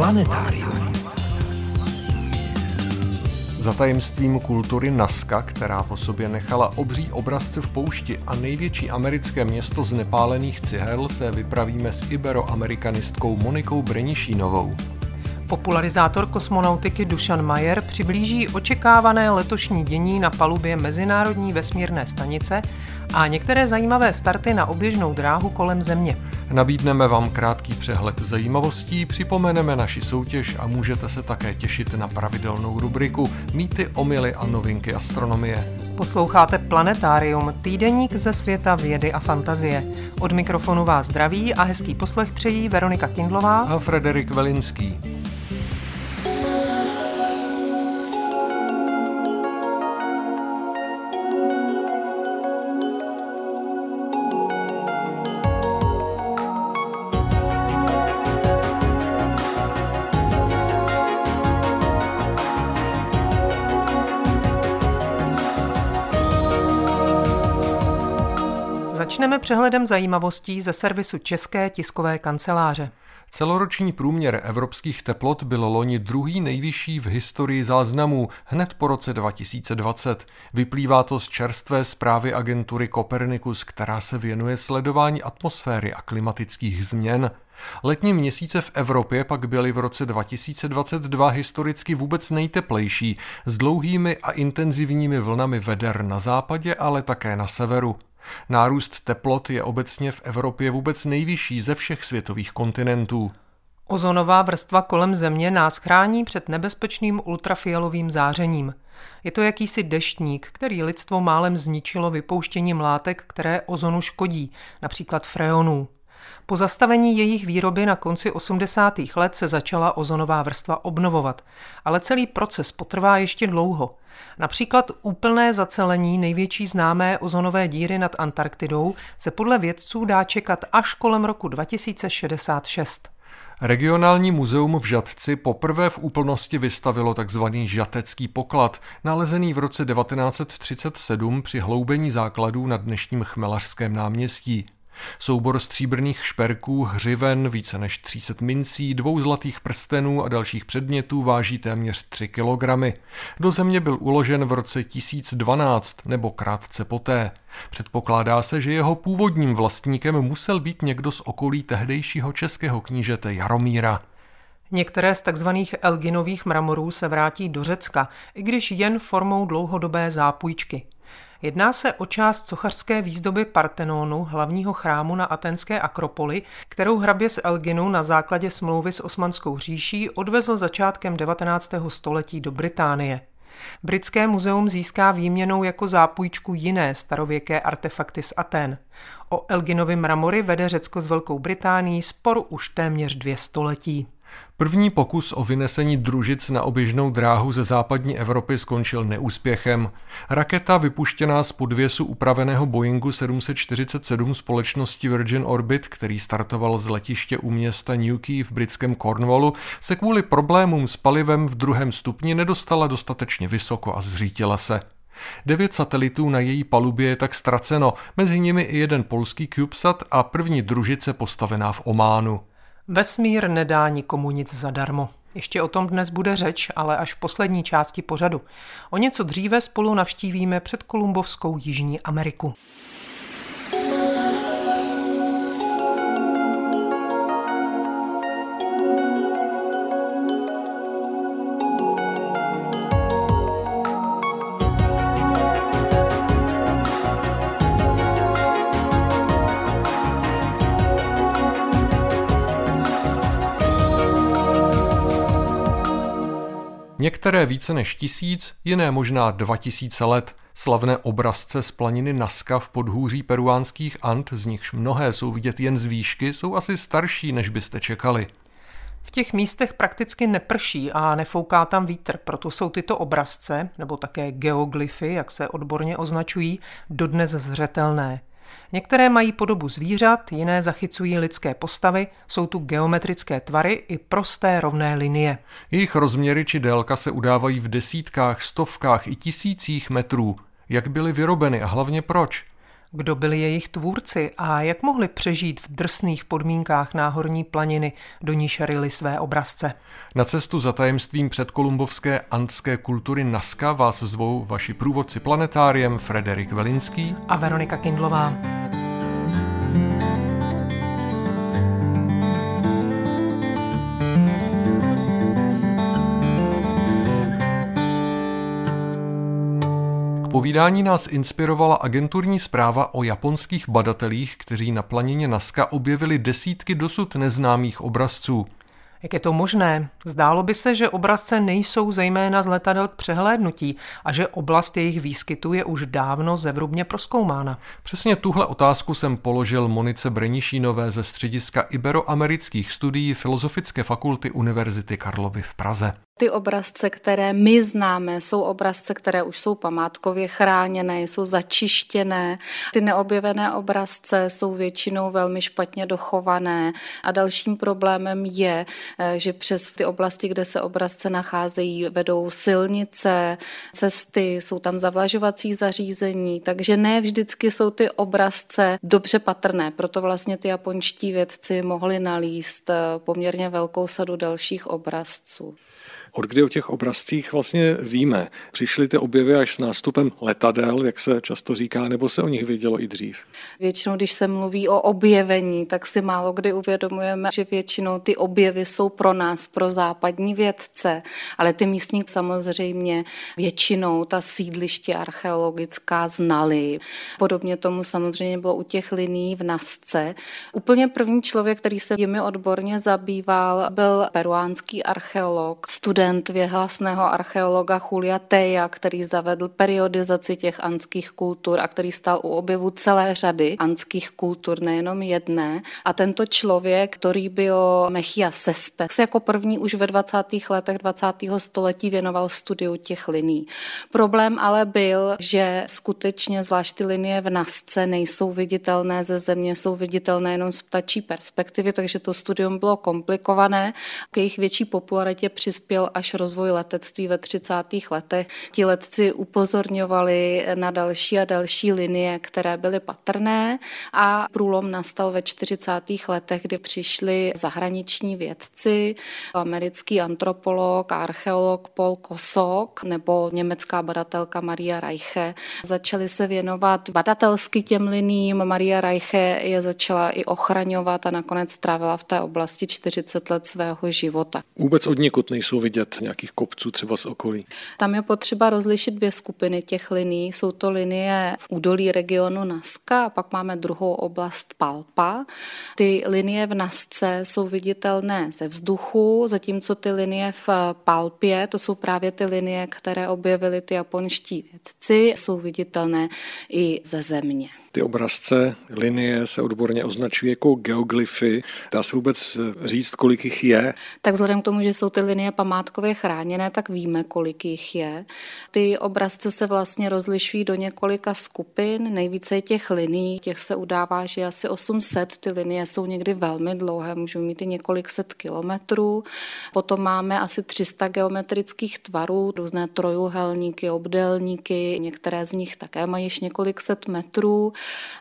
Planetárium. Za tajemstvím kultury Naska, která po sobě nechala obří obrazce v poušti a největší americké město z nepálených cihel, se vypravíme s iberoamerikanistkou Monikou Brenišínovou. Popularizátor kosmonautiky Dušan Majer přiblíží očekávané letošní dění na palubě Mezinárodní vesmírné stanice a některé zajímavé starty na oběžnou dráhu kolem Země. Nabídneme vám krátký přehled zajímavostí, připomeneme naši soutěž a můžete se také těšit na pravidelnou rubriku Mýty, omily a novinky astronomie. Posloucháte Planetárium, týdeník ze světa vědy a fantazie. Od mikrofonu vás zdraví a hezký poslech přejí Veronika Kindlová a Frederik Velinský. Začneme přehledem zajímavostí ze servisu České tiskové kanceláře. Celoroční průměr evropských teplot byl loni druhý nejvyšší v historii záznamů, hned po roce 2020. Vyplývá to z čerstvé zprávy agentury Copernicus, která se věnuje sledování atmosféry a klimatických změn. Letní měsíce v Evropě pak byly v roce 2022 historicky vůbec nejteplejší, s dlouhými a intenzivními vlnami veder na západě, ale také na severu. Nárůst teplot je obecně v Evropě vůbec nejvyšší ze všech světových kontinentů. Ozonová vrstva kolem Země nás chrání před nebezpečným ultrafialovým zářením. Je to jakýsi deštník, který lidstvo málem zničilo vypouštěním látek, které ozonu škodí, například freonů. Po zastavení jejich výroby na konci 80. let se začala ozonová vrstva obnovovat, ale celý proces potrvá ještě dlouho. Například úplné zacelení největší známé ozonové díry nad Antarktidou se podle vědců dá čekat až kolem roku 2066. Regionální muzeum v Žatci poprvé v úplnosti vystavilo tzv. žatecký poklad, nalezený v roce 1937 při hloubení základů na dnešním Chmelařském náměstí. Soubor stříbrných šperků, hřiven, více než 300 mincí, dvou zlatých prstenů a dalších předmětů váží téměř 3 kilogramy. Do země byl uložen v roce 1012 nebo krátce poté. Předpokládá se, že jeho původním vlastníkem musel být někdo z okolí tehdejšího českého knížete Jaromíra. Některé z tzv. Elginových mramorů se vrátí do Řecka, i když jen formou dlouhodobé zápůjčky. Jedná se o část sochařské výzdoby Partenonu, hlavního chrámu na atenské Akropoli, kterou hrabě z Elginu na základě smlouvy s Osmanskou říší odvezl začátkem 19. století do Británie. Britské muzeum získá výměnou jako zápůjčku jiné starověké artefakty z Aten. O Elginovi mramory vede Řecko s Velkou Británií spor už téměř dvě století. První pokus o vynesení družic na oběžnou dráhu ze západní Evropy skončil neúspěchem. Raketa vypuštěná z podvěsu upraveného Boeingu 747 společnosti Virgin Orbit, který startoval z letiště u města Newquay v britském Cornwallu, se kvůli problémům s palivem v druhém stupni nedostala dostatečně vysoko a zřítila se. Devět satelitů na její palubě je tak ztraceno, mezi nimi i jeden polský CubeSat a první družice postavená v Ománu. Vesmír nedá nikomu nic zadarmo. Ještě o tom dnes bude řeč, ale až v poslední části pořadu. O něco dříve spolu navštívíme předkolumbovskou Jižní Ameriku. Některé více než tisíc, jiné možná dva tisíce let. Slavné obrazce z planiny Naska v podhůří peruánských Ant, z nichž mnohé jsou vidět jen z výšky, jsou asi starší, než byste čekali. V těch místech prakticky neprší a nefouká tam vítr, proto jsou tyto obrazce, nebo také geoglyfy, jak se odborně označují, dodnes zřetelné. Některé mají podobu zvířat, jiné zachycují lidské postavy, jsou tu geometrické tvary i prosté rovné linie. Jejich rozměry či délka se udávají v desítkách, stovkách i tisících metrů. Jak byly vyrobeny a hlavně proč? Kdo byli jejich tvůrci a jak mohli přežít v drsných podmínkách náhorní planiny, do níž ryli své obrazce? Na cestu za tajemstvím předkolumbovské antské kultury Naska vás zvou vaši průvodci planetáriem Frederik Velinský a Veronika Kindlová. Povídání nás inspirovala agenturní zpráva o japonských badatelích, kteří na planině Naska objevili desítky dosud neznámých obrazců. Jak je to možné? Zdálo by se, že obrazce nejsou zejména z letadel k přehlédnutí a že oblast jejich výskytu je už dávno zevrubně proskoumána. Přesně tuhle otázku jsem položil Monice Brenišínové ze střediska Iberoamerických studií Filozofické fakulty Univerzity Karlovy v Praze. Ty obrazce, které my známe, jsou obrazce, které už jsou památkově chráněné, jsou začištěné. Ty neobjevené obrazce jsou většinou velmi špatně dochované. A dalším problémem je, eh, že přes ty oblasti, kde se obrazce nacházejí, vedou silnice, cesty, jsou tam zavlažovací zařízení, takže ne vždycky jsou ty obrazce dobře patrné. Proto vlastně ty japonští vědci mohli nalíst eh, poměrně velkou sadu dalších obrazců. Od kdy o těch obrazcích vlastně víme? Přišly ty objevy až s nástupem letadel, jak se často říká, nebo se o nich vědělo i dřív? Většinou, když se mluví o objevení, tak si málo kdy uvědomujeme, že většinou ty objevy jsou pro nás, pro západní vědce, ale ty místní samozřejmě většinou ta sídliště archeologická znali. Podobně tomu samozřejmě bylo u těch liní v Nasce. Úplně první člověk, který se jimi odborně zabýval, byl peruánský archeolog, student student věhlasného archeologa Julia Teja, který zavedl periodizaci těch anských kultur a který stal u objevu celé řady anských kultur, nejenom jedné. A tento člověk, Toribio Mechia Sespe, se jako první už ve 20. letech 20. století věnoval studiu těch liní. Problém ale byl, že skutečně zvlášť ty linie v Nasce nejsou viditelné ze země, jsou viditelné jenom z ptačí perspektivy, takže to studium bylo komplikované. K jejich větší popularitě přispěl až rozvoj letectví ve 30. letech. Ti letci upozorňovali na další a další linie, které byly patrné a průlom nastal ve 40. letech, kdy přišli zahraniční vědci, americký antropolog archeolog Paul Kosok nebo německá badatelka Maria Reiche. Začali se věnovat badatelsky těm liním. Maria Reiche je začala i ochraňovat a nakonec strávila v té oblasti 40 let svého života. Vůbec od někud nejsou vidět vidět nějakých kopců třeba z okolí? Tam je potřeba rozlišit dvě skupiny těch linií. Jsou to linie v údolí regionu Naska a pak máme druhou oblast Palpa. Ty linie v Nasce jsou viditelné ze vzduchu, zatímco ty linie v Palpě, to jsou právě ty linie, které objevili ty japonští vědci, jsou viditelné i ze země. Ty obrazce, linie se odborně označují jako geoglyfy. Dá se vůbec říct, kolik jich je? Tak vzhledem k tomu, že jsou ty linie památkově chráněné, tak víme, kolik jich je. Ty obrazce se vlastně rozlišují do několika skupin. Nejvíce je těch liní, těch se udává, že asi 800. Ty linie jsou někdy velmi dlouhé, můžou mít i několik set kilometrů. Potom máme asi 300 geometrických tvarů, různé trojuhelníky, obdélníky, některé z nich také mají již několik set metrů.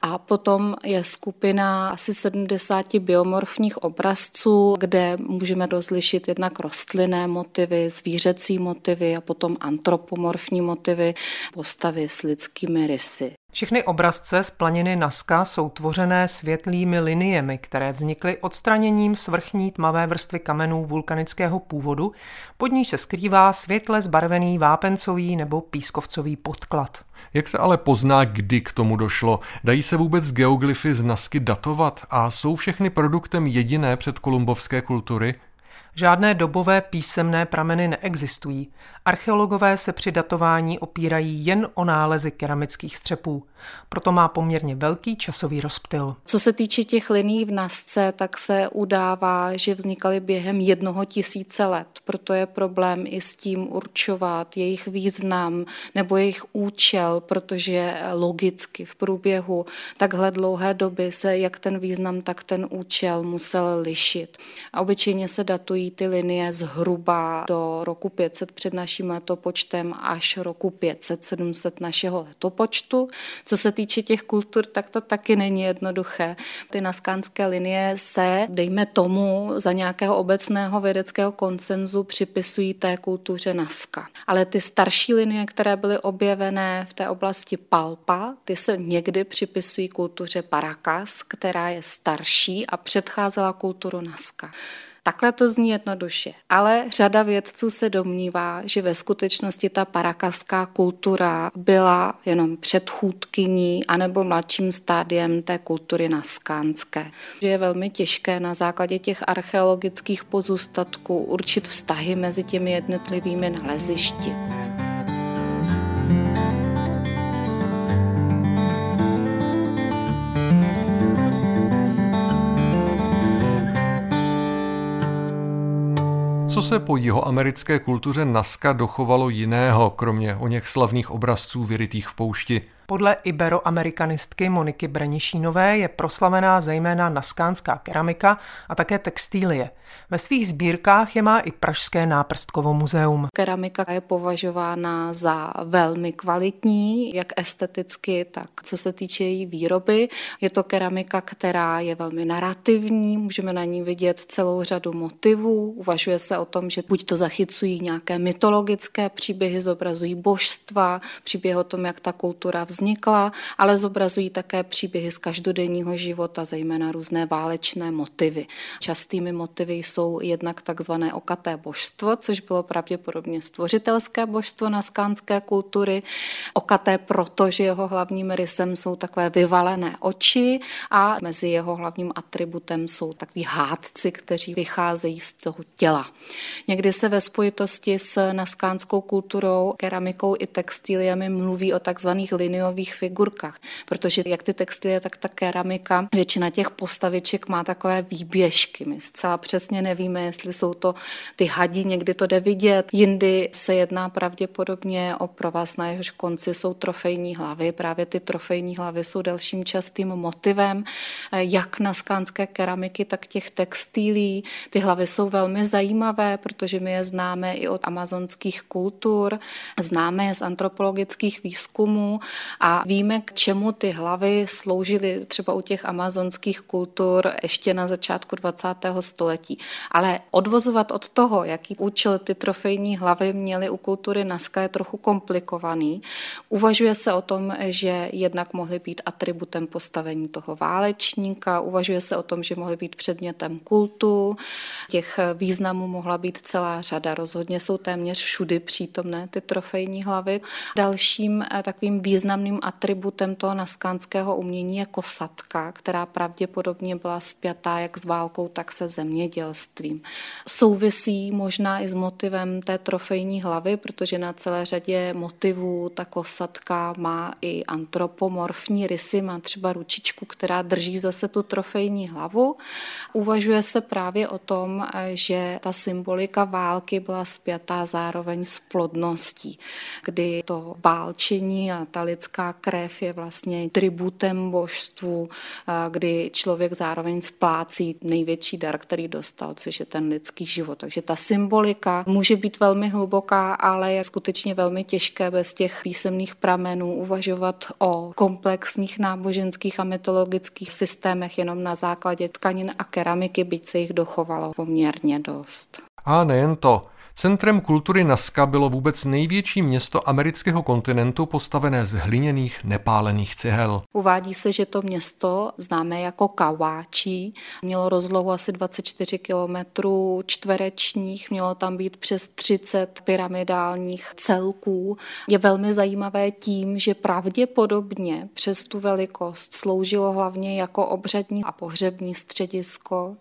A potom je skupina asi 70 biomorfních obrazců, kde můžeme rozlišit jednak rostlinné motivy, zvířecí motivy a potom antropomorfní motivy, postavy s lidskými rysy. Všechny obrazce z planiny Naska jsou tvořené světlými liniemi, které vznikly odstraněním svrchní tmavé vrstvy kamenů vulkanického původu, pod níž se skrývá světle zbarvený vápencový nebo pískovcový podklad. Jak se ale pozná, kdy k tomu došlo? Dají se vůbec geoglyfy z Nasky datovat a jsou všechny produktem jediné předkolumbovské kultury? Žádné dobové písemné prameny neexistují. Archeologové se při datování opírají jen o nálezy keramických střepů. Proto má poměrně velký časový rozptyl. Co se týče těch liní v Nasce, tak se udává, že vznikaly během jednoho tisíce let. Proto je problém i s tím určovat jejich význam nebo jejich účel, protože logicky v průběhu takhle dlouhé doby se jak ten význam, tak ten účel musel lišit. A obyčejně se datují ty linie zhruba do roku 500 před naším letopočtem až roku 500-700 našeho letopočtu. Co se týče těch kultur, tak to taky není jednoduché. Ty naskánské linie se, dejme tomu, za nějakého obecného vědeckého konsenzu připisují té kultuře Naska. Ale ty starší linie, které byly objevené v té oblasti Palpa, ty se někdy připisují kultuře Paracas, která je starší a předcházela kulturu Naska. Takhle to zní jednoduše, ale řada vědců se domnívá, že ve skutečnosti ta parakaská kultura byla jenom předchůdkyní anebo mladším stádiem té kultury naskánské. Je velmi těžké na základě těch archeologických pozůstatků určit vztahy mezi těmi jednotlivými nalezišti. Co se po jihoamerické kultuře Naska dochovalo jiného, kromě o něch slavných obrazců vyrytých v poušti? Podle iberoamerikanistky Moniky Brenišínové je proslavená zejména naskánská keramika a také textílie. Ve svých sbírkách je má i Pražské náprstkovo muzeum. Keramika je považována za velmi kvalitní, jak esteticky, tak co se týče její výroby. Je to keramika, která je velmi narrativní, můžeme na ní vidět celou řadu motivů. Uvažuje se o tom, že buď to zachycují nějaké mytologické příběhy, zobrazují božstva, příběh o tom, jak ta kultura vznikla ale zobrazují také příběhy z každodenního života, zejména různé válečné motivy. Častými motivy jsou jednak takzvané okaté božstvo, což bylo pravděpodobně stvořitelské božstvo na skánské kultury. Okaté proto, že jeho hlavním rysem jsou takové vyvalené oči a mezi jeho hlavním atributem jsou takový hádci, kteří vycházejí z toho těla. Někdy se ve spojitosti s naskánskou kulturou, keramikou i textiliemi mluví o takzvaných lineových nových figurkách, protože jak ty textilie, tak ta keramika, většina těch postaviček má takové výběžky. My zcela přesně nevíme, jestli jsou to ty hadi, někdy to jde vidět, jindy se jedná pravděpodobně o provaz, na jehož konci jsou trofejní hlavy. Právě ty trofejní hlavy jsou dalším častým motivem, jak na skánské keramiky, tak těch textilí. Ty hlavy jsou velmi zajímavé, protože my je známe i od amazonských kultur, známe je z antropologických výzkumů a víme, k čemu ty hlavy sloužily třeba u těch amazonských kultur ještě na začátku 20. století. Ale odvozovat od toho, jaký účel ty trofejní hlavy měly u kultury Naska, je trochu komplikovaný. Uvažuje se o tom, že jednak mohly být atributem postavení toho válečníka, uvažuje se o tom, že mohly být předmětem kultu. Těch významů mohla být celá řada. Rozhodně jsou téměř všudy přítomné ty trofejní hlavy. Dalším eh, takovým významným atributem toho naskánského umění je kosatka, která pravděpodobně byla spjatá jak s válkou, tak se zemědělstvím. Souvisí možná i s motivem té trofejní hlavy, protože na celé řadě motivů ta kosatka má i antropomorfní rysy, má třeba ručičku, která drží zase tu trofejní hlavu. Uvažuje se právě o tom, že ta symbolika války byla spjatá zároveň s plodností, kdy to válčení a ta lidská krev je vlastně tributem božstvu, kdy člověk zároveň splácí největší dar, který dostal, což je ten lidský život. Takže ta symbolika může být velmi hluboká, ale je skutečně velmi těžké bez těch písemných pramenů uvažovat o komplexních náboženských a mytologických systémech jenom na základě tkanin a keramiky, byť se jich dochovalo poměrně dost. A nejen to. Centrem kultury Naska bylo vůbec největší město amerického kontinentu postavené z hliněných nepálených cihel. Uvádí se, že to město, známé jako Kaváčí, mělo rozlohu asi 24 kilometrů čtverečních, mělo tam být přes 30 pyramidálních celků. Je velmi zajímavé tím, že pravděpodobně přes tu velikost sloužilo hlavně jako obřadní a pohřební středisko.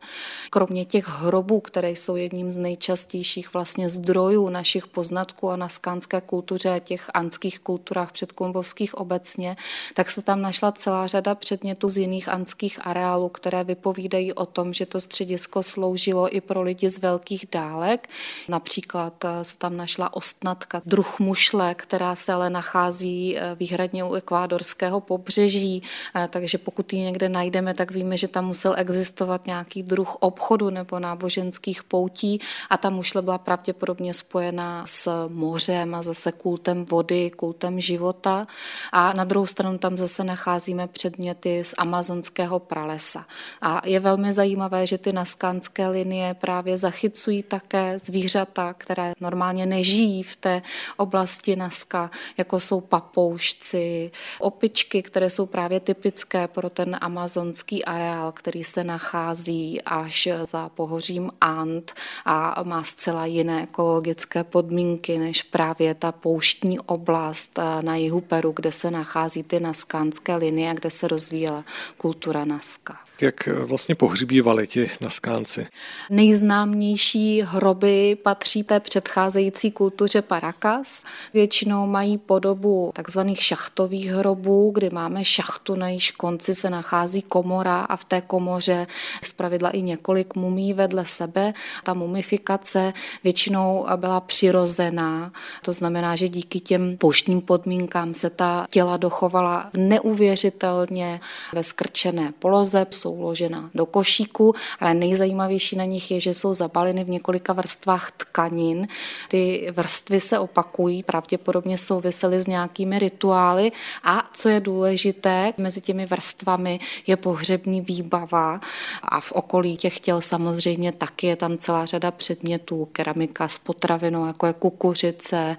Kromě těch hrobů, které jsou jedním z nejčastějších vlastně zdrojů našich poznatků o naskánské kultuře a těch anských kulturách předkolumbovských obecně, tak se tam našla celá řada předmětů z jiných anských areálů, které vypovídají o tom, že to středisko sloužilo i pro lidi z velkých dálek. Například eh, se tam našla ostnatka, druh mušle, která se ale nachází eh, výhradně u ekvádorského pobřeží, eh, takže pokud ji někde najdeme, tak víme, že tam musel existovat nějaký druh obchodu nebo náboženských poutí a ta mušle byla pravděpodobně spojená s mořem a zase kultem vody, kultem života. A na druhou stranu tam zase nacházíme předměty z amazonského pralesa. A je velmi zajímavé, že ty naskánské linie právě zachycují také zvířata, které normálně nežijí v té oblasti Naska, jako jsou papoušci, opičky, které jsou právě typické pro ten amazonský areál, který se nachází až za pohořím Ant a má zcela jiné ekologické podmínky než právě ta pouštní oblast na jihu Peru, kde se nachází ty naskánské linie, kde se rozvíjela kultura Naska jak vlastně pohřbívali ti naskánci. Nejznámější hroby patří té předcházející kultuře Paracas. Většinou mají podobu takzvaných šachtových hrobů, kdy máme šachtu, na jejíž konci se nachází komora a v té komoře zpravidla i několik mumí vedle sebe. Ta mumifikace většinou byla přirozená, to znamená, že díky těm pouštním podmínkám se ta těla dochovala neuvěřitelně ve skrčené poloze, jsou uložena do košíku, ale nejzajímavější na nich je, že jsou zabaleny v několika vrstvách tkanin. Ty vrstvy se opakují, pravděpodobně souvisely s nějakými rituály a co je důležité, mezi těmi vrstvami je pohřební výbava a v okolí těch těl samozřejmě taky je tam celá řada předmětů, keramika s potravinou, jako je kukuřice,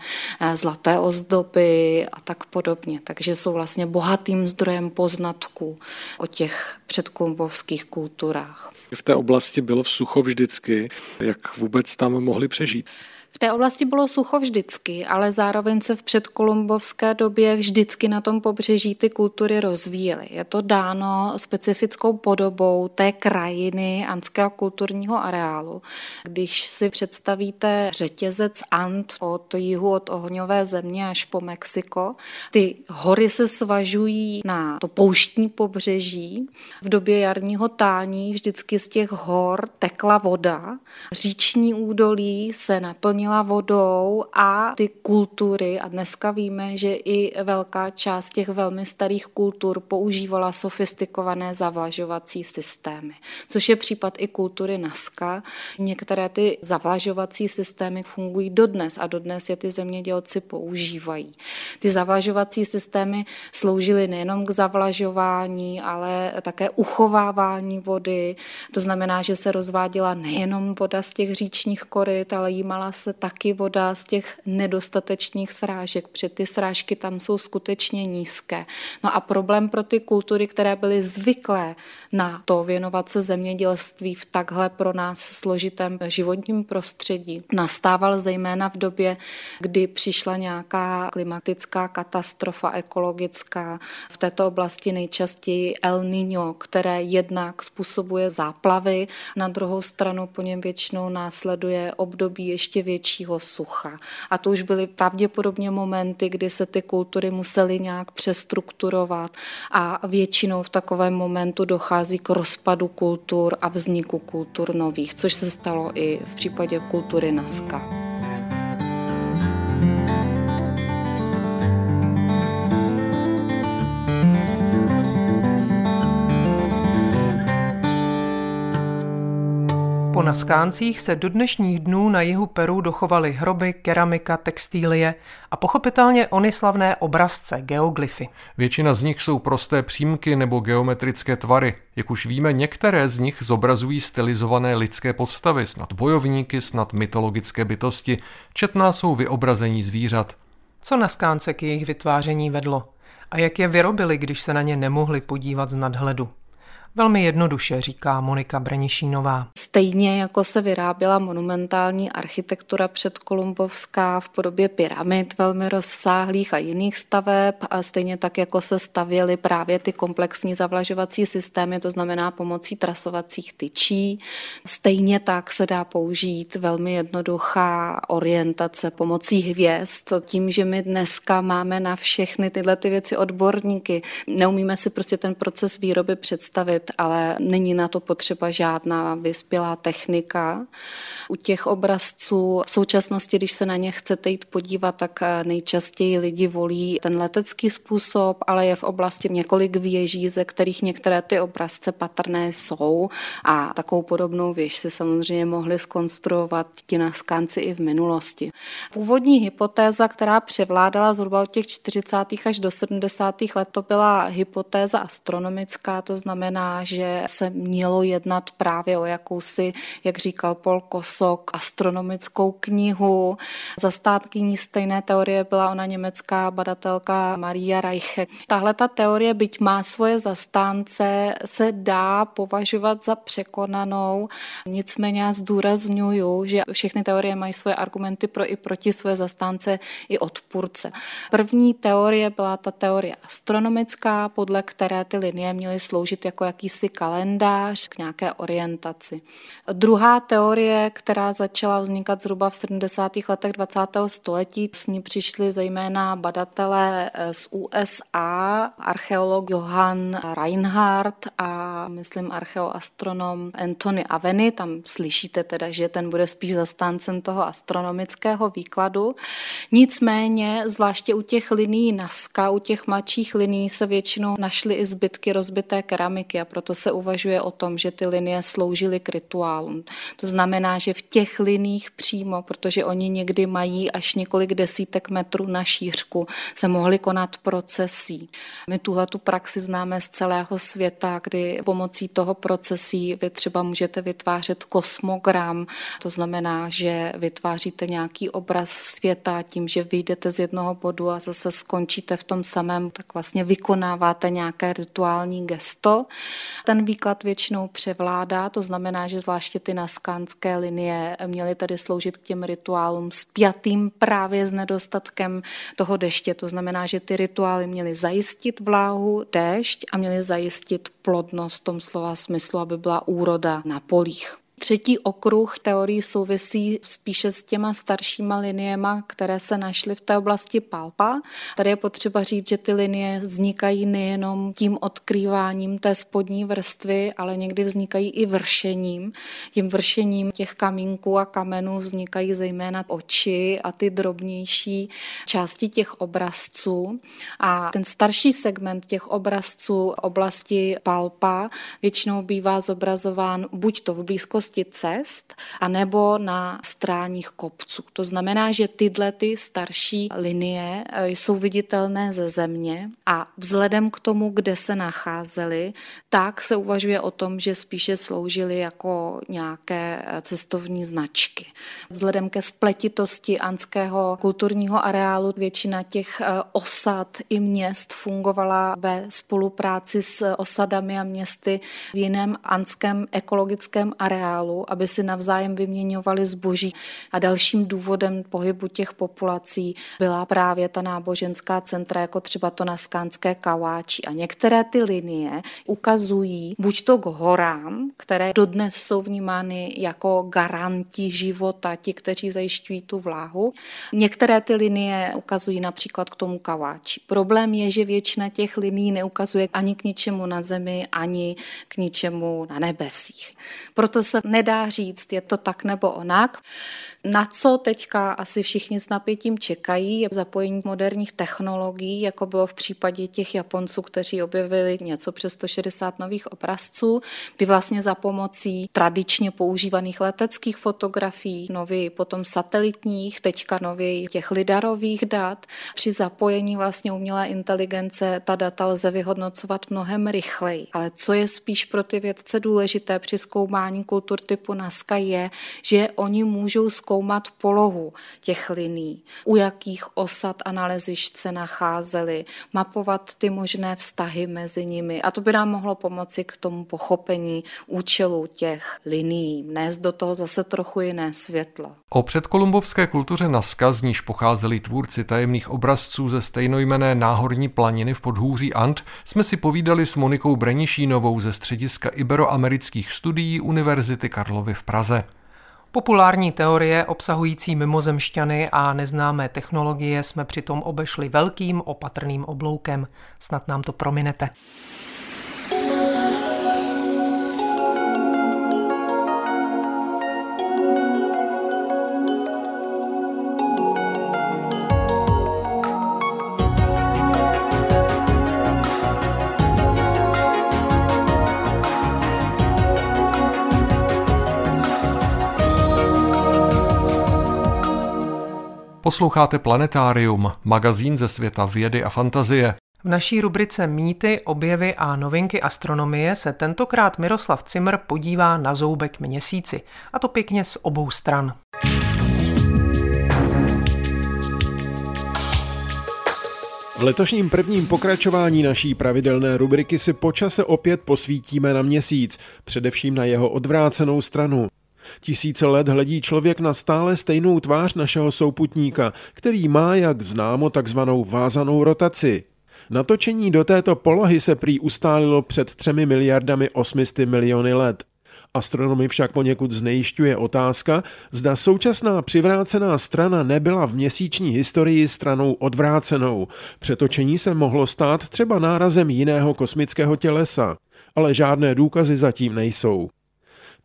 zlaté ozdoby a tak podobně. Takže jsou vlastně bohatým zdrojem poznatků o těch předkumbovských kulturách. V té oblasti bylo v sucho vždycky, jak vůbec tam mohli přežít? V té oblasti bylo sucho vždycky, ale zároveň se v předkolumbovské době vždycky na tom pobřeží ty kultury rozvíjely. Je to dáno specifickou podobou té krajiny anského kulturního areálu. Když si představíte řetězec Ant od jihu, od ohňové země až po Mexiko, ty hory se svažují na to pouštní pobřeží. V době jarního tání vždycky z těch hor tekla voda. Říční údolí se naplnilo naplnila vodou a ty kultury, a dneska víme, že i velká část těch velmi starých kultur používala sofistikované zavlažovací systémy, což je případ i kultury Naska. Některé ty zavlažovací systémy fungují dodnes a dodnes je ty zemědělci používají. Ty zavlažovací systémy sloužily nejenom k zavlažování, ale také uchovávání vody. To znamená, že se rozváděla nejenom voda z těch říčních koryt, ale jímala se taky voda z těch nedostatečných srážek, protože ty srážky tam jsou skutečně nízké. No a problém pro ty kultury, které byly zvyklé na to věnovat se zemědělství v takhle pro nás složitém životním prostředí, nastával zejména v době, kdy přišla nějaká klimatická katastrofa ekologická. V této oblasti nejčastěji El Niño, které jednak způsobuje záplavy, na druhou stranu po něm většinou následuje období ještě většího sucha. A to už byly pravděpodobně momenty, kdy se ty kultury musely nějak přestrukturovat a většinou v takovém momentu dochází k rozpadu kultur a vzniku kultur nových, což se stalo i v případě kultury Naska. Po naskáncích se do dnešních dnů na jihu Peru dochovaly hroby, keramika, textílie a pochopitelně ony slavné obrazce, geoglyfy. Většina z nich jsou prosté přímky nebo geometrické tvary. Jak už víme, některé z nich zobrazují stylizované lidské postavy, snad bojovníky, snad mytologické bytosti. Četná jsou vyobrazení zvířat. Co na skánce k jejich vytváření vedlo? A jak je vyrobili, když se na ně nemohli podívat z nadhledu? Velmi jednoduše, říká Monika Brenišínová. Stejně jako se vyráběla monumentální architektura předkolumbovská v podobě pyramid velmi rozsáhlých a jiných staveb, a stejně tak, jako se stavěly právě ty komplexní zavlažovací systémy, to znamená pomocí trasovacích tyčí. Stejně tak se dá použít velmi jednoduchá orientace pomocí hvězd. Tím, že my dneska máme na všechny tyhle ty věci odborníky, neumíme si prostě ten proces výroby představit, ale není na to potřeba žádná vyspělá technika. U těch obrazců v současnosti, když se na ně chcete jít podívat, tak nejčastěji lidi volí ten letecký způsob, ale je v oblasti několik věží, ze kterých některé ty obrazce patrné jsou a takovou podobnou věž si samozřejmě mohli skonstruovat ti naskánci i v minulosti. Původní hypotéza, která převládala zhruba od těch 40. až do 70. let, to byla hypotéza astronomická, to znamená, že se mělo jednat právě o jakousi, jak říkal Paul Kosok, astronomickou knihu. Zastátkyní stejné teorie byla ona německá badatelka Maria Reiche. Tahle ta teorie, byť má svoje zastánce, se dá považovat za překonanou. Nicméně já zdůraznuju, že všechny teorie mají svoje argumenty pro i proti své zastánce i odpůrce. První teorie byla ta teorie astronomická, podle které ty linie měly sloužit jako jakýsi kalendář k nějaké orientaci. Druhá teorie, která začala vznikat zhruba v 70. letech 20. století, s ní přišli zejména badatelé z USA, archeolog Johann Reinhardt a myslím archeoastronom Anthony Aveny. Tam slyšíte teda, že ten bude spíš zastáncem toho astronomického výkladu. Nicméně, zvláště u těch liní Naska, u těch mladších liní se většinou našly i zbytky rozbité keramiky a proto se uvažuje o tom, že ty linie sloužily k rituálům. To znamená, že v těch liních přímo, protože oni někdy mají až několik desítek metrů na šířku, se mohly konat procesí. My tuhle tu praxi známe z celého světa, kdy pomocí toho procesí vy třeba můžete vytvářet kosmogram, to znamená, že vytváříte nějaký obraz světa tím, že vyjdete z jednoho bodu a zase skončíte v tom samém, tak vlastně vykonáváte nějaké rituální gesto. Ten výklad většinou převládá, to znamená, že zvláště ty naskánské linie měly tedy sloužit k těm rituálům spjatým právě s nedostatkem toho deště. To znamená, že ty rituály měly zajistit vláhu, déšť a měly zajistit plodnost v tom slova smyslu, aby byla úroda na polích. Třetí okruh teorií souvisí spíše s těma staršíma liniema, které se našly v té oblasti Palpa. Tady je potřeba říct, že ty linie vznikají nejenom tím odkrýváním té spodní vrstvy, ale někdy vznikají i vršením. Tím vršením těch kamínků a kamenů vznikají zejména oči a ty drobnější části těch obrazců. A ten starší segment těch obrazců oblasti Palpa většinou bývá zobrazován buď to v blízkosti blízkosti cest anebo na stráních kopců. To znamená, že tyhle ty starší linie eh, jsou viditelné ze země a vzhledem k tomu, kde se nacházely, tak se uvažuje o tom, že spíše sloužily jako nějaké eh, cestovní značky. Vzhledem ke spletitosti anského kulturního areálu většina těch eh, osad i měst fungovala ve spolupráci s osadami a městy v jiném anském ekologickém areálu areálu, aby si navzájem vyměňovali zboží. A dalším důvodem pohybu těch populací byla právě ta náboženská centra, jako třeba to na skánské kaváči. A některé ty linie ukazují buď to k horám, které dodnes jsou vnímány jako garanti života, ti, kteří zajišťují tu vláhu. Některé ty linie ukazují například k tomu kaváči. Problém je, že většina těch linií neukazuje ani k ničemu na zemi, ani k ničemu na nebesích. Proto se nedá říct, je to tak nebo onak. Na co teďka asi všichni s napětím čekají, je zapojení moderních technologií, jako bylo v případě těch Japonců, kteří objevili něco přes 160 nových obrazců, kdy vlastně za pomocí tradičně používaných leteckých fotografií, nově potom satelitních, teďka nově těch lidarových dat, při zapojení vlastně umělé inteligence ta data lze vyhodnocovat mnohem rychleji. Ale co je spíš pro ty vědce důležité při zkoumání struktur typu Nazca je, že oni můžou zkoumat polohu těch liní, u jakých osad a nalezišť se nacházely, mapovat ty možné vztahy mezi nimi a to by nám mohlo pomoci k tomu pochopení účelu těch linií, nést do toho zase trochu jiné světlo. O předkolumbovské kultuře Nazca, z níž pocházeli tvůrci tajemných obrazců ze stejnojmené náhorní planiny v podhůří Ant, jsme si povídali s Monikou Brenišínovou ze střediska Iberoamerických studií Univerzity Karlovy v Praze. Populární teorie obsahující mimozemšťany a neznámé technologie jsme přitom obešli velkým opatrným obloukem. Snad nám to prominete. Posloucháte Planetárium, magazín ze světa vědy a fantazie. V naší rubrice Mýty, objevy a novinky astronomie se tentokrát Miroslav Cimr podívá na zoubek měsíci. A to pěkně z obou stran. V letošním prvním pokračování naší pravidelné rubriky si počase opět posvítíme na měsíc, především na jeho odvrácenou stranu. Tisíce let hledí člověk na stále stejnou tvář našeho souputníka, který má, jak známo, takzvanou vázanou rotaci. Natočení do této polohy se prý ustálilo před třemi miliardami 800 miliony let. Astronomy však poněkud znejišťuje otázka, zda současná přivrácená strana nebyla v měsíční historii stranou odvrácenou. Přetočení se mohlo stát třeba nárazem jiného kosmického tělesa, ale žádné důkazy zatím nejsou.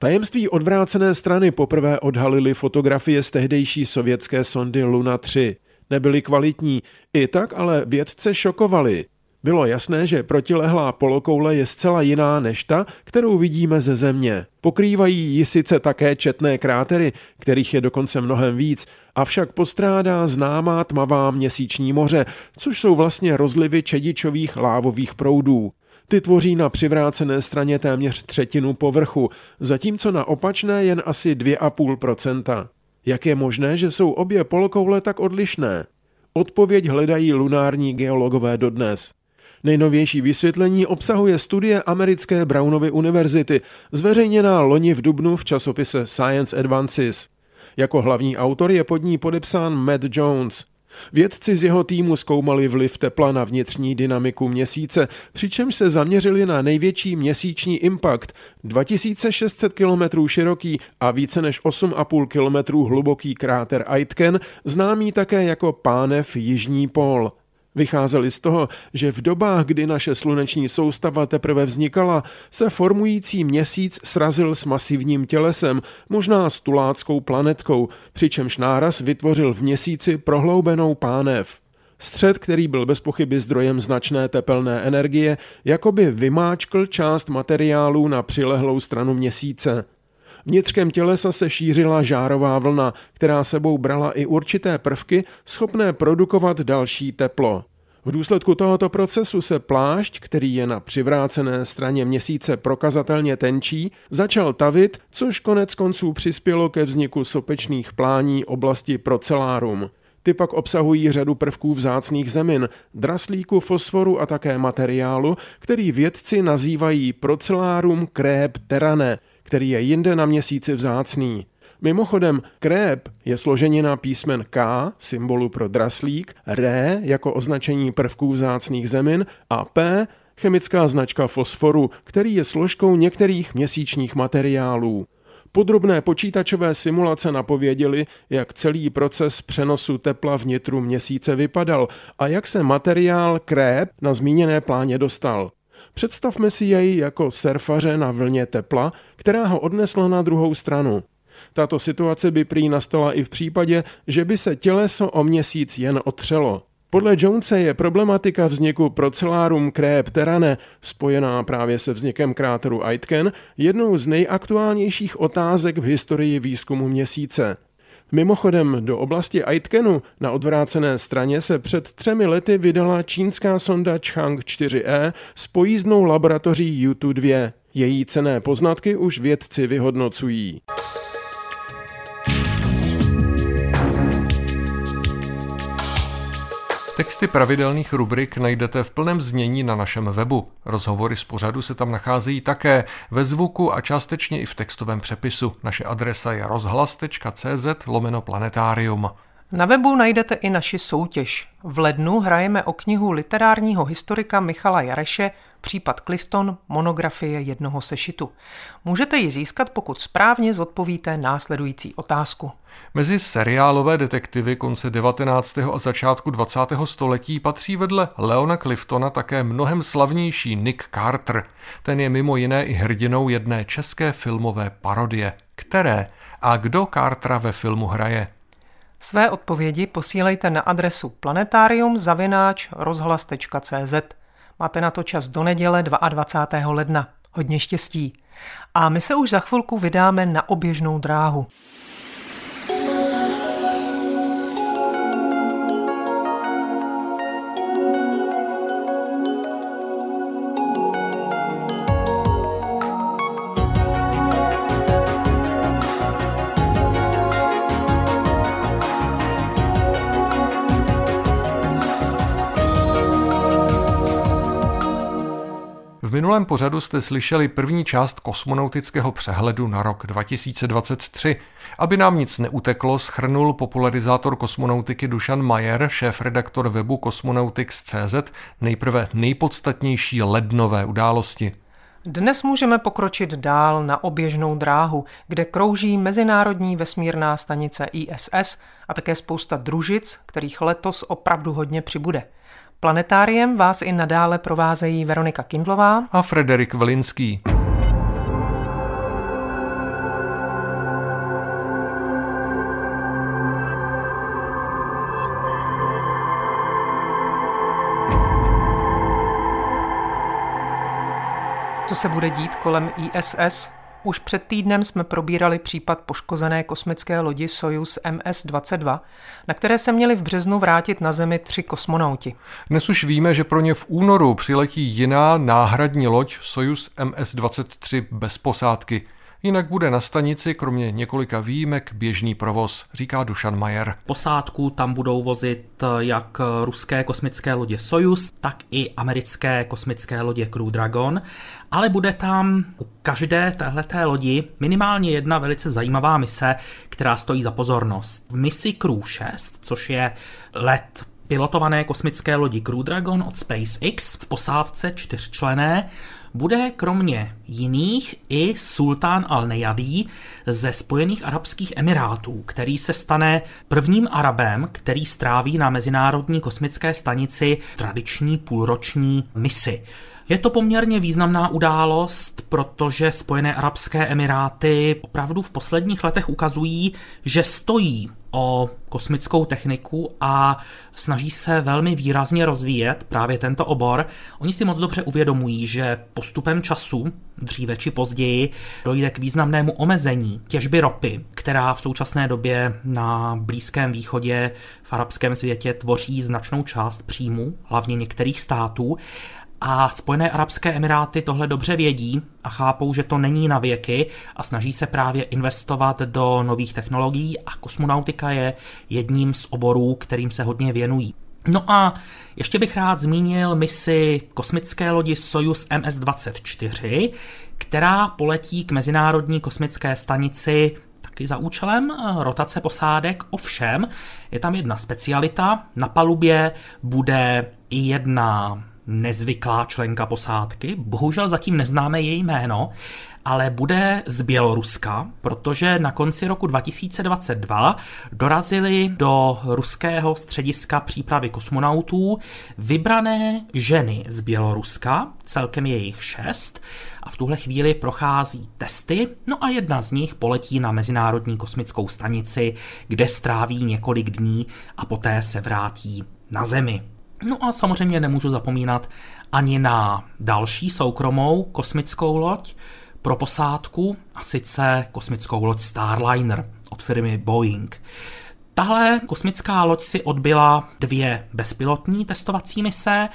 Tajemství odvrácené strany poprvé odhalily fotografie z tehdejší sovětské sondy Luna 3. Nebyly kvalitní, i tak ale vědce šokovali. Bylo jasné, že protilehlá polokoule je zcela jiná než ta, kterou vidíme ze Země. Pokrývají ji sice také četné krátery, kterých je dokonce mnohem víc, avšak postrádá známá tmavá měsíční moře, což jsou vlastně rozlivy čedičových lávových proudů. Ty tvoří na přivrácené straně téměř třetinu povrchu, zatímco na opačné jen asi 2,5%. Jak je možné, že jsou obě polokoule tak odlišné? Odpověď hledají lunární geologové dodnes. Nejnovější vysvětlení obsahuje studie americké Brownovy univerzity, zveřejněná loni v Dubnu v časopise Science Advances. Jako hlavní autor je pod ní podepsán Matt Jones. Vědci z jeho týmu zkoumali vliv tepla na vnitřní dynamiku měsíce, přičemž se zaměřili na největší měsíční impact, 2600 km široký a více než 8,5 km hluboký kráter Aitken, známý také jako pánev Jižní pól. Vycházeli z toho, že v dobách, kdy naše sluneční soustava teprve vznikala, se formující měsíc srazil s masivním tělesem, možná s tuláckou planetkou, přičemž náraz vytvořil v měsíci prohloubenou pánev. Střed, který byl bez pochyby zdrojem značné tepelné energie, jakoby vymáčkl část materiálů na přilehlou stranu měsíce. Vnitřkem tělesa se šířila žárová vlna, která sebou brala i určité prvky schopné produkovat další teplo. V důsledku tohoto procesu se plášť, který je na přivrácené straně měsíce prokazatelně tenčí, začal tavit, což konec konců přispělo ke vzniku sopečných plání oblasti procelárum. Ty pak obsahují řadu prvků vzácných zemin, draslíku, fosforu a také materiálu, který vědci nazývají procelárum krép terane – který je jinde na měsíci vzácný. Mimochodem, krép je složenina písmen K, symbolu pro draslík, R jako označení prvků vzácných zemin a P, chemická značka fosforu, který je složkou některých měsíčních materiálů. Podrobné počítačové simulace napověděly, jak celý proces přenosu tepla vnitru měsíce vypadal a jak se materiál krép na zmíněné pláně dostal. Představme si jej jako surfaře na vlně tepla, která ho odnesla na druhou stranu. Tato situace by prý nastala i v případě, že by se těleso o měsíc jen otřelo. Podle Jonese je problematika vzniku Procellarum Crep Terane, spojená právě se vznikem kráteru Aitken, jednou z nejaktuálnějších otázek v historii výzkumu měsíce. Mimochodem, do oblasti Aitkenu na odvrácené straně se před třemi lety vydala čínská sonda Chang 4e s pojízdnou laboratoří U2. Její cené poznatky už vědci vyhodnocují. Texty pravidelných rubrik najdete v plném znění na našem webu. Rozhovory z pořadu se tam nacházejí také ve zvuku a částečně i v textovém přepisu. Naše adresa je rozhlas.cz lomeno planetarium. Na webu najdete i naši soutěž. V lednu hrajeme o knihu literárního historika Michala Jareše Případ Clifton, monografie jednoho sešitu. Můžete ji získat, pokud správně zodpovíte následující otázku. Mezi seriálové detektivy konce 19. a začátku 20. století patří vedle Leona Cliftona také mnohem slavnější Nick Carter. Ten je mimo jiné i hrdinou jedné české filmové parodie. Které a kdo Cartera ve filmu hraje? Své odpovědi posílejte na adresu planetarium rozhlas.cz. Máte na to čas do neděle 22. ledna. Hodně štěstí. A my se už za chvilku vydáme na oběžnou dráhu. Minulém pořadu jste slyšeli první část kosmonautického přehledu na rok 2023. Aby nám nic neuteklo, schrnul popularizátor kosmonautiky Dušan Majer, šéf-redaktor webu Cosmonautics.cz, nejprve nejpodstatnější lednové události. Dnes můžeme pokročit dál na oběžnou dráhu, kde krouží Mezinárodní vesmírná stanice ISS a také spousta družic, kterých letos opravdu hodně přibude. Planetáriem vás i nadále provázejí Veronika Kindlová a Frederik Vlinský. Co se bude dít kolem ISS? Už před týdnem jsme probírali případ poškozené kosmické lodi Soyuz MS-22, na které se měli v březnu vrátit na Zemi tři kosmonauti. Dnes už víme, že pro ně v únoru přiletí jiná náhradní loď Soyuz MS-23 bez posádky. Jinak bude na stanici kromě několika výjimek běžný provoz, říká Dušan Majer. Posádku tam budou vozit eh, jak ruské kosmické lodě Soyuz, tak i americké kosmické lodě Crew Dragon, ale bude tam u každé téhleté lodi minimálně jedna velice zajímavá mise, která stojí za pozornost. V misi Crew 6, což je let pilotované kosmické lodi Crew Dragon od SpaceX v posádce čtyřčlené, bude kromě jiných i sultán al-Nejadí ze Spojených arabských emirátů, který se stane prvním Arabem, který stráví na Mezinárodní kosmické stanici tradiční půlroční misi. Je to poměrně významná událost, protože Spojené arabské emiráty opravdu v posledních letech ukazují, že stojí o kosmickou techniku a snaží se velmi výrazně rozvíjet právě tento obor. Oni si moc dobře uvědomují, že postupem času, dříve či později, dojde k významnému omezení těžby ropy, která v současné době na Blízkém východě v arabském světě tvoří značnou část příjmu, hlavně některých států. A Spojené arabské emiráty tohle dobře vědí a chápou, že to není na věky a snaží se právě investovat do nových technologií a kosmonautika je jedním z oborů, kterým se hodně věnují. No a ještě bych rád zmínil misi kosmické lodi Soyuz MS-24, která poletí k Mezinárodní kosmické stanici taky za účelem rotace posádek. Ovšem, je tam jedna specialita. Na palubě bude i jedna nezvyklá členka posádky, bohužel zatím neznáme její jméno, ale bude z Běloruska, protože na konci roku 2022 dorazili do ruského střediska přípravy kosmonautů vybrané ženy z Běloruska, celkem je jich šest, a v tuhle chvíli prochází testy, no a jedna z nich poletí na Mezinárodní kosmickou stanici, kde stráví několik dní a poté se vrátí na Zemi. No a samozřejmě nemůžu zapomínat ani na další soukromou kosmickou loď pro posádku, a sice kosmickou loď Starliner od firmy Boeing. Tahle kosmická loď si odbyla dvě bezpilotní testovací mise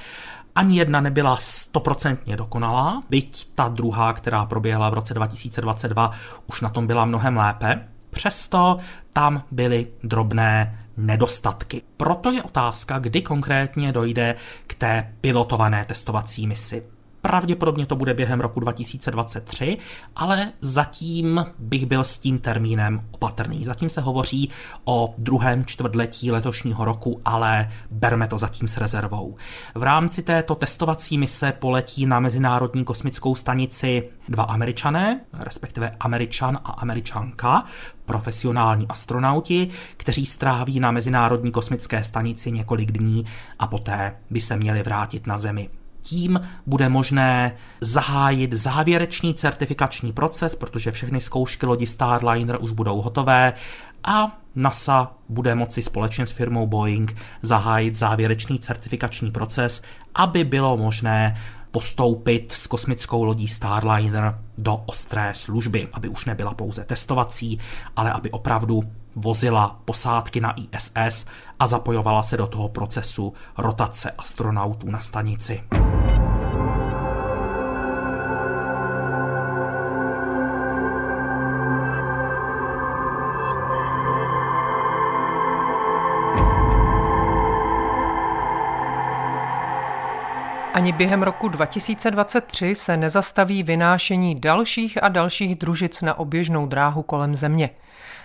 Ani jedna nebyla stoprocentně dokonalá, byť ta druhá, která proběhla v roce 2022, už na tom byla mnohem lépe. Přesto tam byly drobné nedostatky. Proto je otázka, kdy konkrétně dojde k té pilotované testovací misi. Pravděpodobně to bude během roku 2023, ale zatím bych byl s tím termínem opatrný. Zatím se hovoří o druhém čtvrtletí letošního roku, ale berme to zatím s rezervou. V rámci této testovací mise poletí na Mezinárodní kosmickou stanici dva američané, respektive američan a američanka, profesionální astronauti, kteří stráví na Mezinárodní kosmické stanici několik dní a poté by se měli vrátit na Zemi. Tím bude možné zahájit závěrečný certifikační proces, protože všechny zkoušky lodi Starliner už budou hotové a NASA bude moci společně s firmou Boeing zahájit závěrečný certifikační proces, aby bylo možné postoupit s kosmickou lodí Starliner do ostré služby, aby už nebyla pouze testovací, ale aby opravdu vozila posádky na ISS a zapojovala se do toho procesu rotace astronautů na stanici. Ani během roku 2023 se nezastaví vynášení dalších a dalších družic na oběžnou dráhu kolem Země.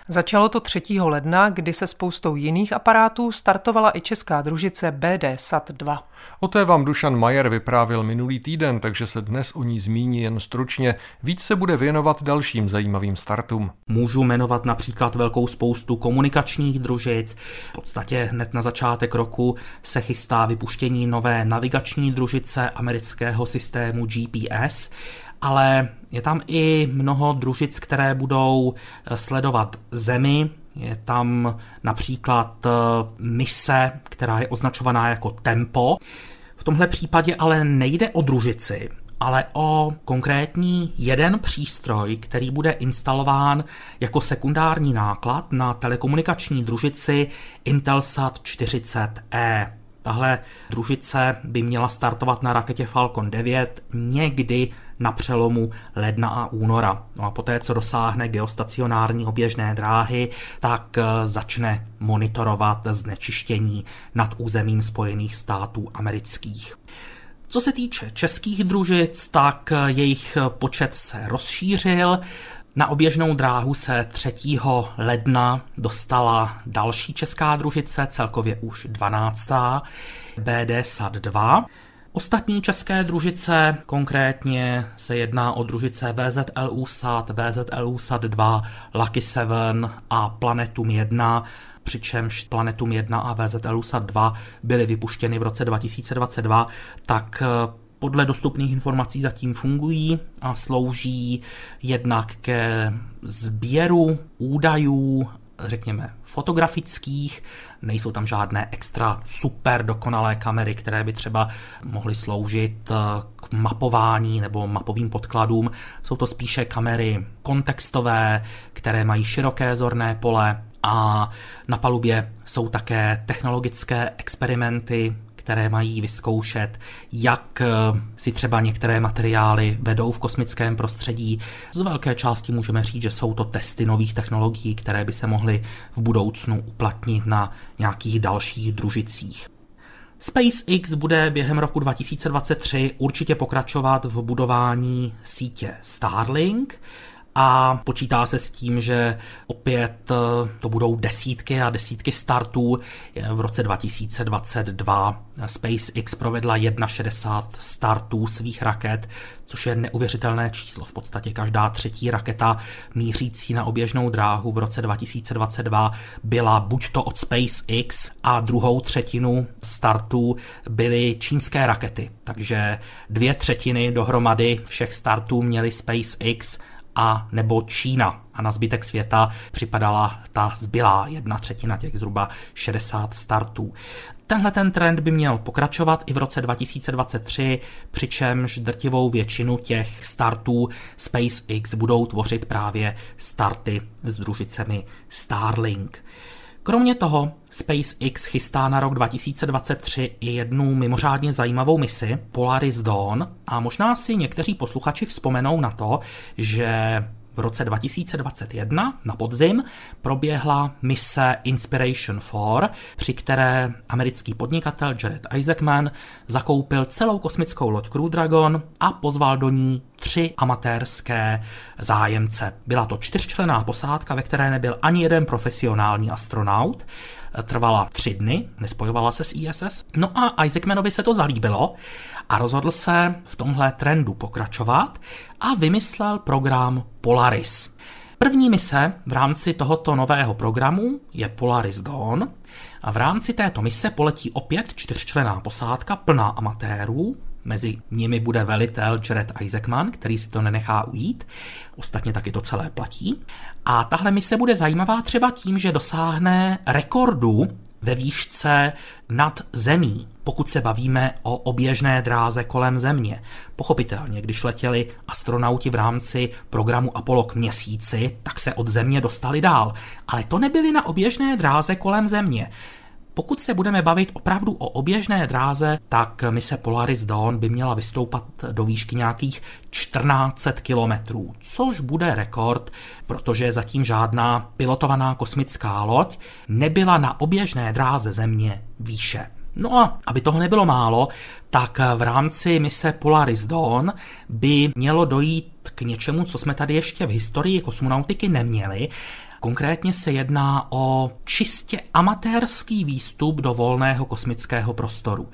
Začalo to 3. ledna, kdy se spoustou jiných aparátů startovala i česká družice BD SAT 2. O té vám Dušan Majer vyprávil minulý týden, takže se dnes o ní zmíní jen stručně. Víc se bude věnovat dalším zajímavým startům. Můžu jmenovat například velkou spoustu komunikačních družic. V podstatě hned na začátek roku se chystá vypuštění nové navigační družice amerického systému GPS ale je tam i mnoho družic, které budou eh, sledovat Zemi, je tam například eh, mise, která je označovaná jako Tempo. V tomhle případě ale nejde o družici, ale o konkrétní jeden přístroj, který bude instalován jako sekundární náklad na telekomunikační družici Intelsat 40E. Tahle družice by měla startovat na raketě Falcon 9 někdy na přelomu ledna a února. No a poté, co dosáhne geostacionární oběžné dráhy, tak eh, začne monitorovat znečištění nad územím Spojených států amerických. Co se týče českých družic, tak eh, jejich počet se rozšířil. Na oběžnou dráhu se 3. ledna dostala další česká družice, celkově už 12. BD SAT 2. Ostatní české družice, konkrétně se jedná o družice VZLU SAT, VZLU SAT 2, Lucky 7 a Planetum 1, přičemž Planetum 1 a VZLU SAT 2 byly vypuštěny v roce 2022, tak eh, podle dostupných informací zatím fungují a slouží jednak ke sběru údajů řekněme, fotografických, nejsou tam žádné extra super dokonalé kamery, které by třeba mohly sloužit eh, k mapování nebo mapovým podkladům. Jsou to spíše kamery kontextové, které mají široké zorné pole a na palubě jsou také technologické experimenty, které mají vyzkoušet, jak eh, si třeba některé materiály vedou v kosmickém prostředí. Z velké části můžeme říct, že jsou to testy nových technologií, které by se mohly v budoucnu uplatnit na nějakých dalších družicích. SpaceX bude během roku 2023 určitě pokračovat v budování sítě Starlink a počítá se s tím, že opět eh, to budou desítky a desítky startů. V roce 2022 SpaceX provedla 61 startů svých raket, což je neuvěřitelné číslo. V podstatě každá třetí raketa mířící na oběžnou dráhu v roce 2022 byla buď to od SpaceX a druhou třetinu startů byly čínské rakety. Takže dvě třetiny dohromady všech startů měly SpaceX a nebo Čína. A na zbytek světa připadala ta zbylá jedna třetina těch zhruba 60 startů. Tenhle ten trend by měl pokračovat i v roce 2023, přičemž drtivou většinu těch startů SpaceX budou tvořit právě starty s družicemi Starlink. Kromě toho SpaceX chystá na rok 2023 i jednu mimořádně zajímavou misi Polaris Dawn. A možná si někteří posluchači vzpomenou na to, že v roce 2021 na podzim proběhla mise Inspiration 4, při které americký podnikatel Jared Isaacman zakoupil celou kosmickou loď Crew Dragon a pozval do ní tři amatérské zájemce. Byla to čtyřčlená posádka, ve které nebyl ani jeden profesionální astronaut trvala tři dny, nespojovala se s ISS. No a Isaacmanovi se to zalíbilo a rozhodl se v tomhle trendu pokračovat a vymyslel program Polaris. První mise v rámci tohoto nového programu je Polaris Dawn a v rámci této mise poletí opět čtyřčlená posádka plná amatérů, Mezi nimi bude velitel Jared Isaacman, který si to nenechá ujít. Ostatně taky to celé platí. A tahle mise bude zajímavá třeba tím, že dosáhne rekordu ve výšce nad zemí, pokud se bavíme o oběžné dráze kolem Země. Pochopitelně, když letěli astronauti v rámci programu Apollo k měsíci, tak se od Země dostali dál. Ale to nebyli na oběžné dráze kolem Země. Pokud se budeme bavit opravdu o oběžné dráze, tak mise Polaris Dawn by měla vystoupat do výšky nějakých 1400 kilometrů, což bude rekord, protože zatím žádná pilotovaná kosmická loď nebyla na oběžné dráze Země výše. No a aby toho nebylo málo, tak v rámci mise Polaris Dawn by mělo dojít k něčemu, co jsme tady ještě v historii kosmonautiky neměli, Konkrétně se jedná o čistě amatérský výstup do volného kosmického prostoru.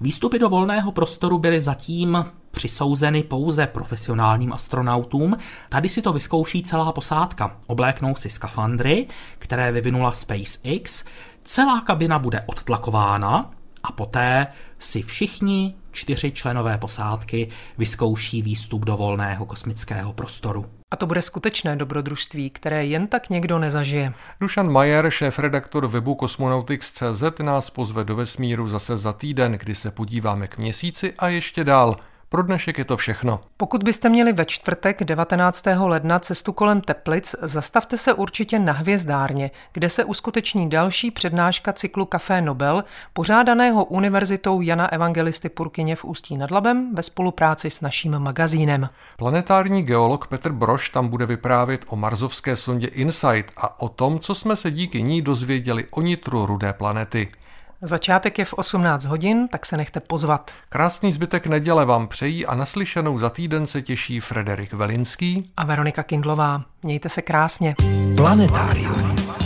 Výstupy do volného prostoru byly zatím přisouzeny pouze profesionálním astronautům. Tady si to vyzkouší celá posádka. Obléknou si skafandry, které vyvinula SpaceX. Celá kabina bude odtlakována a poté si všichni čtyři členové posádky vyzkouší výstup do volného kosmického prostoru. A to bude skutečné dobrodružství, které jen tak někdo nezažije. Dušan Majer, šéf-redaktor webu Cosmonautics.cz, nás pozve do vesmíru zase za týden, kdy se podíváme k měsíci a ještě dál. Pro dnešek je to všechno. Pokud byste měli ve čtvrtek 19. ledna cestu kolem Teplic, zastavte se určitě na Hvězdárně, kde se uskuteční další přednáška cyklu Café Nobel, pořádaného Univerzitou Jana Evangelisty Purkyně v Ústí nad Labem ve spolupráci s naším magazínem. Planetární geolog Petr Broš tam bude vyprávět o marzovské sondě InSight a o tom, co jsme se díky ní dozvěděli o nitru rudé planety. Začátek je v 18 hodin, tak se nechte pozvat. Krásný zbytek neděle vám přejí a naslyšenou za týden se těší Frederik Velinský a Veronika Kindlová. Mějte se krásně. Planetárium.